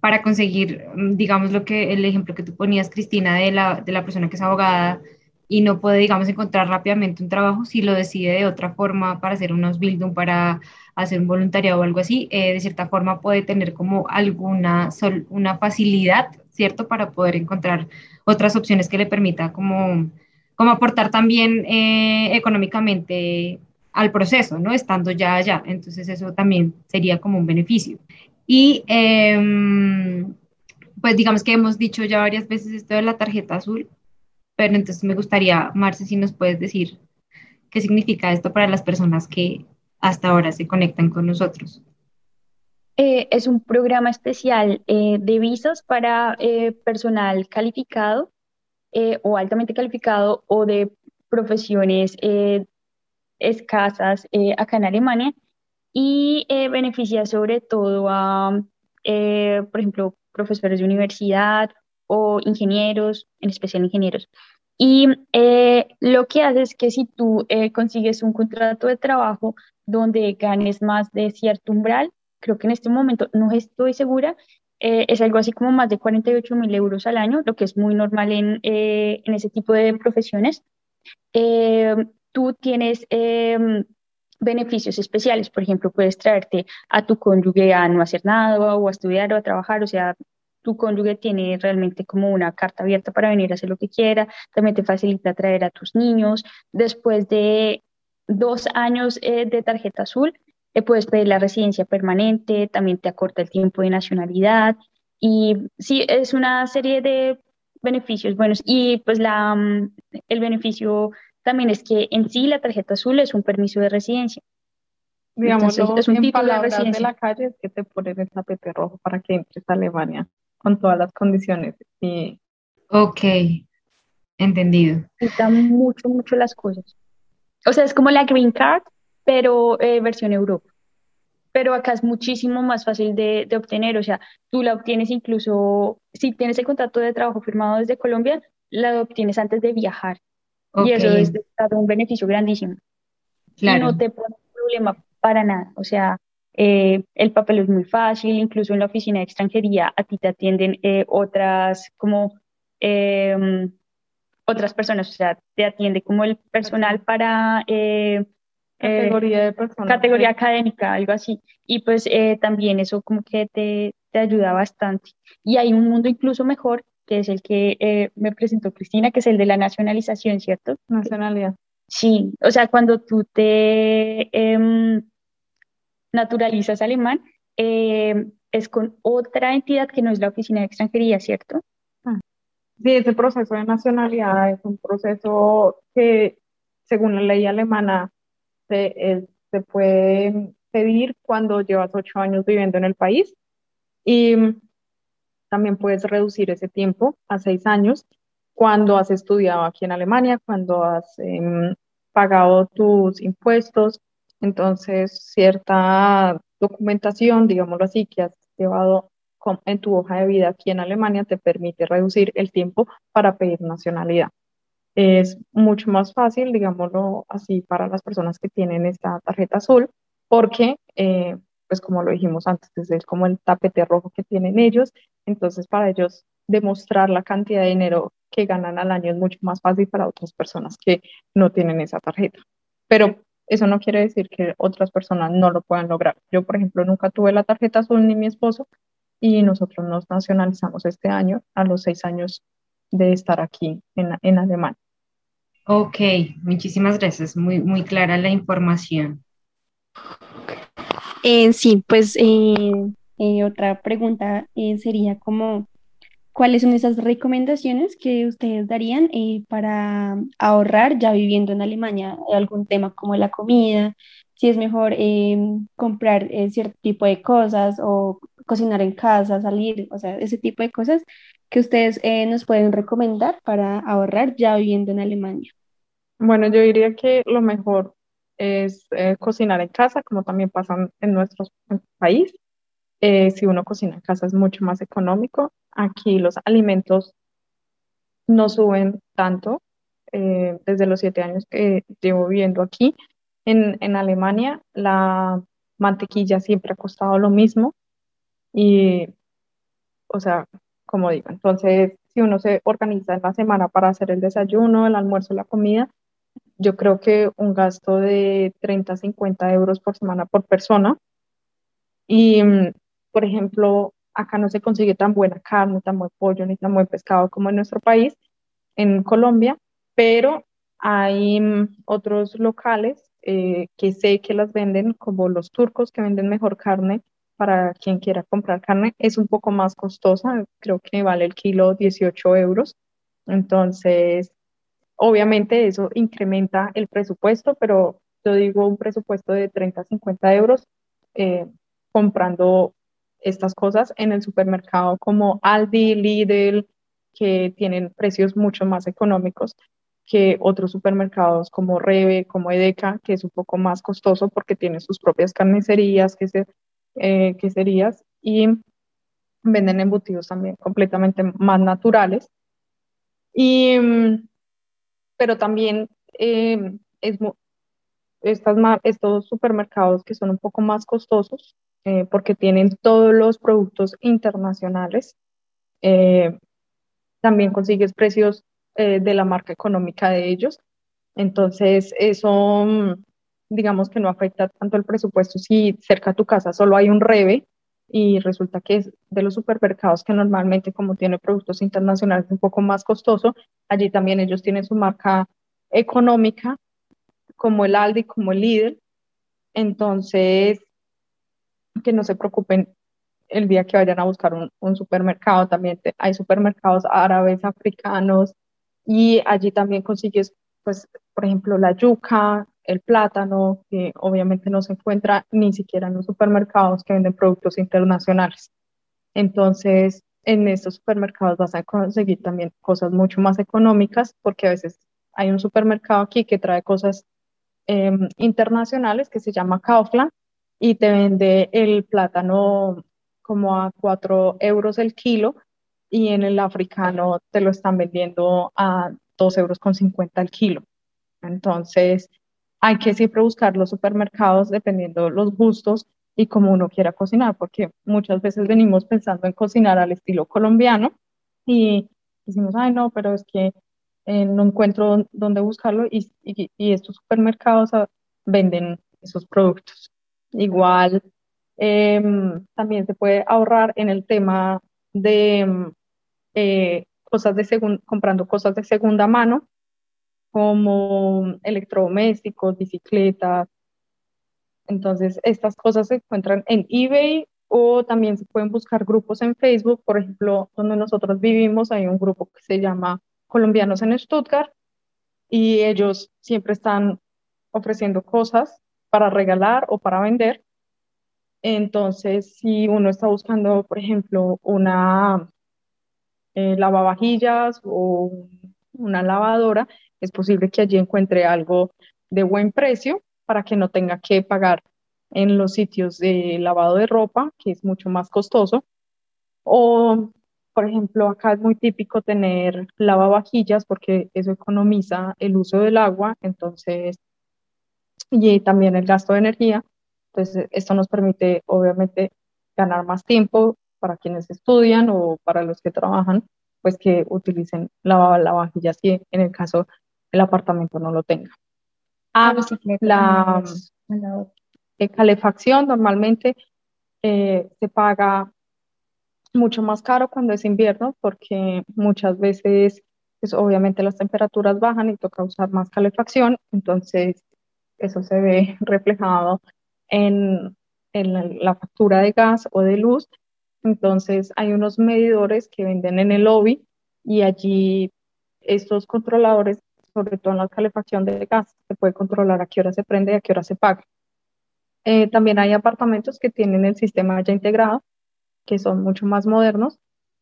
para conseguir, mm, digamos, lo que el ejemplo que tú ponías, Cristina, de la, de la persona que es abogada y no puede, digamos, encontrar rápidamente un trabajo, si lo decide de otra forma para hacer unos bildung, para hacer un voluntariado o algo así, eh, de cierta forma puede tener como alguna una facilidad, ¿cierto? Para poder encontrar otras opciones que le permita como, como aportar también eh, económicamente al proceso, ¿no? Estando ya allá. Entonces eso también sería como un beneficio. Y em, pues digamos que hemos dicho ya varias veces esto de la tarjeta azul, pero entonces me gustaría, Marce, si nos puedes decir qué significa esto para las personas que hasta ahora se conectan con nosotros. Eh, es un programa especial eh, de visas para eh, personal calificado o altamente calificado o de profesiones escasas acá en Alemania y beneficia sobre todo a, por ejemplo, profesores de universidad o ingenieros, en especial ingenieros. Y lo que hace es que si tú consigues un contrato de trabajo donde ganes más de cierto umbral. Creo que en este momento no estoy segura. Eh, es algo así como más de 48 mil euros al año, lo que es muy normal en, eh, en ese tipo de profesiones. Eh, tú tienes em, beneficios especiales, por ejemplo, puedes traerte a tu cónyuge a no hacer nada o a estudiar o a trabajar, o sea, tu cónyuge tiene realmente como una carta abierta para venir a hacer lo que quiera, también te facilita traer a tus niños. Después de dos años eh, de tarjeta azul, eh, puedes pedir la residencia permanente, también te acorta el tiempo de nacionalidad y sí, es una serie de beneficios buenos y pues la, mm, el beneficio también es que en sí la tarjeta azul es un permiso de residencia. Digamos, es un en título de, residencia. de la calle es que te ponen el tapete rojo para que entres a Alemania con todas las condiciones. Y... Ok, entendido. Quitan mucho, mucho las cosas. O sea, es como la Green Card, pero eh, versión Europa. Pero acá es muchísimo más fácil de, obtener. O sea, tú la obtienes incluso, si tienes el contrato de trabajo firmado desde Colombia, la obtienes antes de viajar. Y eso es un beneficio grandísimo. Y no te pone problema para nada. O sea, eh, el papel es muy fácil, incluso en la oficina de extranjería a ti te atienden eh, otras como em, otras personas, o sea, te atiende como el personal para eh, categoría de categoría académica, algo así. Y pues eh, también eso como que te, te, ayuda bastante. Y hay un mundo incluso mejor, que es el que eh, me presentó Cristina, que es el de la nacionalización, ¿cierto? Nacionalidad. Sí, o sea, cuando tú te em, naturalizas alemán, es con otra entidad que no es la oficina de extranjería, ¿cierto? Sí, ese proceso de nacionalidad es un proceso que, según la ley alemana, se, se puede pedir cuando llevas ocho años viviendo en el país y también puedes reducir ese tiempo a seis años cuando has estudiado aquí en Alemania, cuando has em, pagado tus impuestos. Entonces, cierta documentación, digámoslo así, que has llevado en tu hoja de vida aquí en Alemania te permite reducir el tiempo para pedir nacionalidad. Es mucho más fácil, digámoslo así, para las personas que tienen esta tarjeta azul, porque, eh, pues como lo dijimos antes, es como el tapete rojo que tienen ellos, entonces para ellos demostrar la cantidad de dinero que ganan al año es mucho más fácil para otras personas que no tienen esa tarjeta. Pero eso no quiere decir que otras personas no lo puedan lograr. Yo, por ejemplo, nunca tuve la tarjeta azul ni mi esposo, y nosotros nos nacionalizamos este año a los seis años de estar aquí en, en Alemania. Ok, muchísimas gracias. Muy, muy clara la información. Eh, sí, pues eh, eh, otra pregunta sería como, ¿cuáles son esas recomendaciones que ustedes darían para ahorrar ya viviendo en Alemania? ¿Algún tema como la comida, si es mejor em, comprar eh, cierto tipo de cosas o cocinar en casa, salir, o sea, ese tipo de cosas que ustedes eh, nos pueden recomendar para ahorrar ya viviendo en Alemania. Bueno, yo diría que lo mejor es eh, cocinar en casa, como también pasa en nuestro país. si uno cocina en casa es mucho más económico. Aquí los alimentos no suben tanto. desde los siete años que llevo viviendo aquí, en, en Alemania la mantequilla siempre ha costado lo mismo y, o sea, como digo, entonces si uno se organiza en la semana para hacer el desayuno, el almuerzo, la comida, yo creo que un gasto de 30, 50 euros por semana por persona. Y, mm, por ejemplo, acá no se consigue tan buena carne, tan buen pollo, ni tan buen pescado como en nuestro país, en Colombia, pero hay mm, otros locales eh, que sé que las venden, como los turcos que venden mejor carne para quien quiera comprar carne, es un poco más costosa, creo que vale el kilo 18 euros. Entonces, obviamente eso incrementa el presupuesto, pero yo digo un presupuesto de 30, 50 euros eh, comprando estas cosas en el supermercado como Aldi, Lidl, que tienen precios mucho más económicos que otros supermercados como Rebe, como Edeka, que es un poco más costoso porque tiene sus propias carnicerías, que se, eh, queserías y venden embutidos también completamente más naturales. Y, mm, pero también eh, es, estas, estos supermercados que son un poco más costosos eh, porque tienen todos los productos internacionales, también consigues precios eh, de la marca económica de ellos. Entonces, eso, mm, digamos que no afecta tanto el presupuesto si cerca a tu casa solo hay un Rebe y resulta que es de los supermercados que normalmente como tiene productos internacionales un poco más costoso, allí también ellos tienen su marca económica como el Aldi, como el Lidl. Entonces, que no se preocupen el día que vayan a buscar un, un supermercado. También hay supermercados árabes, africanos, y allí también consigues, pues, por ejemplo, la yuca, el plátano, que obviamente no se encuentra ni siquiera en los supermercados que venden productos internacionales. Entonces, en estos supermercados vas a conseguir también cosas mucho más económicas, porque a veces hay un supermercado aquí que trae cosas em, internacionales que se llama Kaufland y te vende el plátano como a 4 euros el kilo y en el africano te lo están vendiendo a 2 euros con 50 el kilo. Entonces, hay que siempre buscar los supermercados dependiendo los gustos y cómo uno quiera cocinar, porque muchas veces venimos pensando en cocinar al estilo colombiano y decimos, ay, no, pero es que eh, no encuentro dónde buscarlo y, y, estos supermercados ah, venden esos productos. Igual, em, también se puede ahorrar en el tema de eh, cosas de comprando cosas de segunda mano, como electrodomésticos, bicicletas. Entonces, estas cosas se encuentran en eBay o también se pueden buscar grupos en Facebook. Por ejemplo, donde nosotros vivimos hay un grupo que se llama Colombianos en Stuttgart y ellos siempre están ofreciendo cosas para regalar o para vender. Entonces, si uno está buscando, por ejemplo, una eh, lavavajillas o una lavadora, es posible que allí encuentre algo de buen precio para que no tenga que pagar en los sitios de lavado de ropa, que es mucho más costoso. O, por ejemplo, acá es muy típico tener lavavajillas porque eso economiza el uso del agua, entonces, y también el gasto de energía. Entonces, esto nos permite, obviamente, ganar más tiempo para quienes estudian o para los que trabajan, pues que utilicen la, la vajilla si en el caso el apartamento no lo tenga. Ah, la, calefacción normalmente eh, se paga mucho más caro cuando es invierno porque muchas veces pues obviamente las temperaturas bajan y toca usar más calefacción, entonces eso se ve reflejado en, en la factura de gas o de luz entonces hay unos medidores que venden en el lobby y allí estos controladores, sobre todo en la calefacción de gas, se puede controlar a qué hora se prende y a qué hora se paga. Eh, también hay apartamentos que tienen el sistema ya integrado, que son mucho más modernos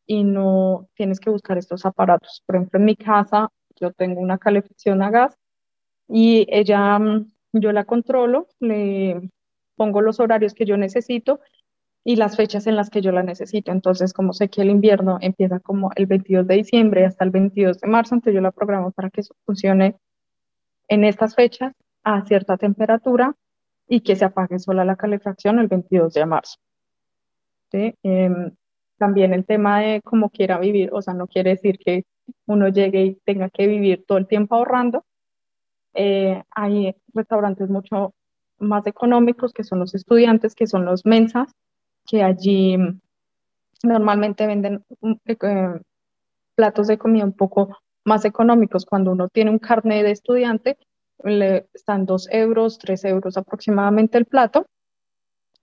y no tienes que buscar estos aparatos. Por ejemplo, en mi casa yo tengo una calefacción a gas y ella, mm, yo la controlo, le pongo los horarios que yo necesito y las fechas en las que yo la necesito. Entonces, como sé que el invierno empieza como el 22 de diciembre hasta el 22 de marzo, entonces yo la programo para que funcione en estas fechas a cierta temperatura y que se apague sola la calefacción el 22 de marzo. Em, también el tema de cómo quiera vivir, o sea, no quiere decir que uno llegue y tenga que vivir todo el tiempo ahorrando. Eh, hay restaurantes mucho más económicos que son los estudiantes, que son los mensas, que allí normalmente venden eh, platos de comida un poco más económicos. Cuando uno tiene un carnet de estudiante, le están 2 euros, 3 euros aproximadamente el plato.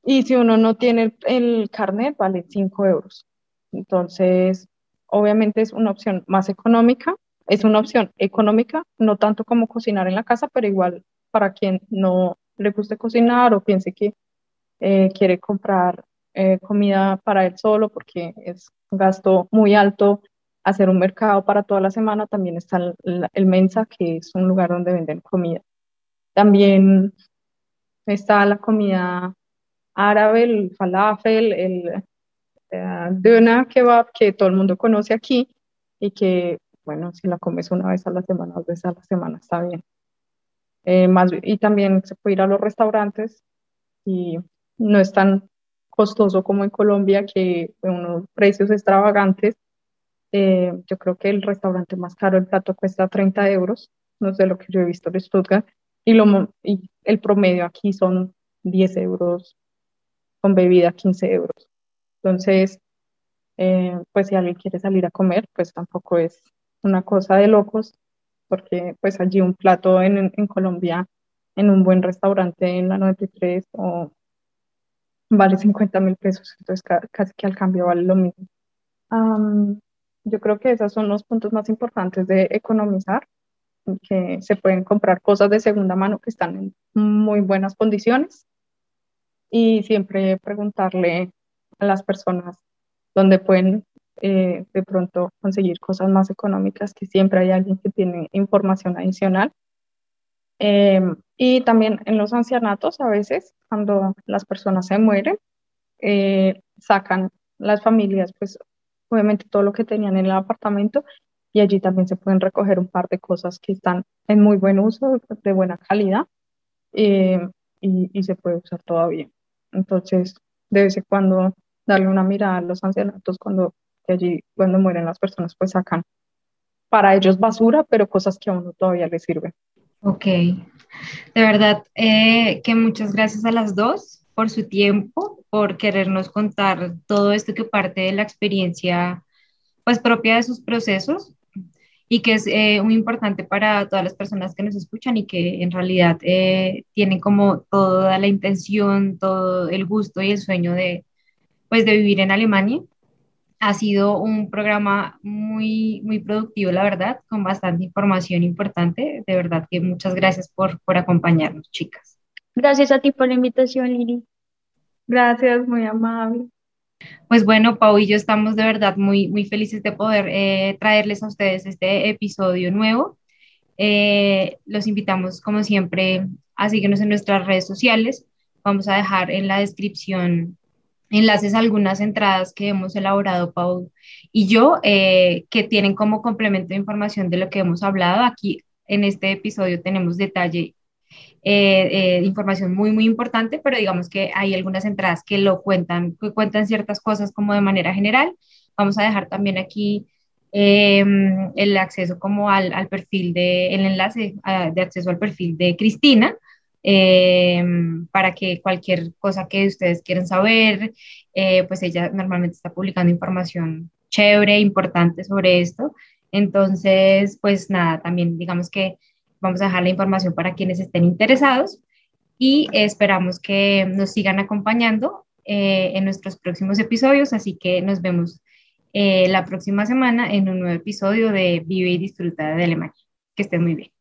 Y si uno no tiene el, carnet, vale 5 euros. Entonces, obviamente es una opción más económica. Es una opción económica, no tanto como cocinar en la casa, pero igual para quien no le guste cocinar o piense que eh, quiere comprar eh, comida para él solo porque es un gasto muy alto hacer un mercado para toda la semana, también está el, Mensa, que es un lugar donde venden comida. También está la comida árabe, el falafel, el uh, kebab, que todo el mundo conoce aquí y que, bueno, si la comes una vez a la semana, dos veces a la semana, está bien. Eh, más, y también se puede ir a los restaurantes y no es tan costoso como en Colombia, que unos precios extravagantes eh, yo creo que el restaurante más caro, el plato cuesta 30 euros, no sé lo que yo he visto en Stuttgart, y, lo, y el promedio aquí son 10 euros, con bebida 15 euros. Entonces, eh, pues si alguien quiere salir a comer, pues tampoco es una cosa de locos, porque pues allí un plato en, en Colombia, en un buen restaurante en la 93 o vale 50 mil pesos, entonces casi que al cambio vale lo mismo. Yo creo que esos son los puntos más importantes de economizar, que se pueden comprar cosas de segunda mano que están en muy buenas condiciones y siempre preguntarle a las personas dónde pueden eh, de pronto conseguir cosas más económicas, que siempre hay alguien que tiene información adicional. Em, y también en los ancianatos, a veces, cuando las personas se mueren, eh, sacan las familias pues obviamente todo lo que tenían en el apartamento y allí también se pueden recoger un par de cosas que están en muy buen uso, de buena calidad eh, y, y, se puede usar todavía. Entonces, de vez en cuando darle una mirada a los ancianatos cuando allí, cuando mueren las personas, pues sacan para ellos basura, pero cosas que a uno todavía les sirven. Ok, de verdad eh, que muchas gracias a las dos por su tiempo, por querernos contar todo esto que parte de la experiencia pues propia de sus procesos y que es eh, muy importante para todas las personas que nos escuchan y que en realidad eh, tienen como toda la intención, todo el gusto y el sueño de pues de vivir en Alemania. Ha sido un programa muy, muy productivo, la verdad, con bastante información importante. De verdad que muchas gracias por, por acompañarnos, chicas. Gracias a ti por la invitación, Lili. Gracias, muy amable. Pues bueno, Pau y yo estamos de verdad muy, muy felices de poder eh, traerles a ustedes este episodio nuevo. Eh, los invitamos, como siempre, a seguirnos en nuestras redes sociales. Vamos a dejar en la descripción enlaces a algunas entradas que hemos elaborado, Pau y yo, eh, que tienen como complemento de información de lo que hemos hablado. Aquí en este episodio tenemos detalle eh, eh, información muy, muy importante, pero digamos que hay algunas entradas que lo cuentan, que cuentan ciertas cosas como de manera general. Vamos a dejar también aquí em, el acceso como al, perfil de, el enlace ah, de acceso al perfil de Cristina, em, para que cualquier cosa que ustedes quieran saber, eh, pues ella normalmente está publicando información chévere, importante sobre esto. Entonces, pues nada, también digamos que Vamos a dejar la información para quienes estén interesados y esperamos que nos sigan acompañando eh, en nuestros próximos episodios, así que nos vemos eh, la próxima semana en un nuevo episodio de Vive y Disfruta de Alemania. Que estén muy bien.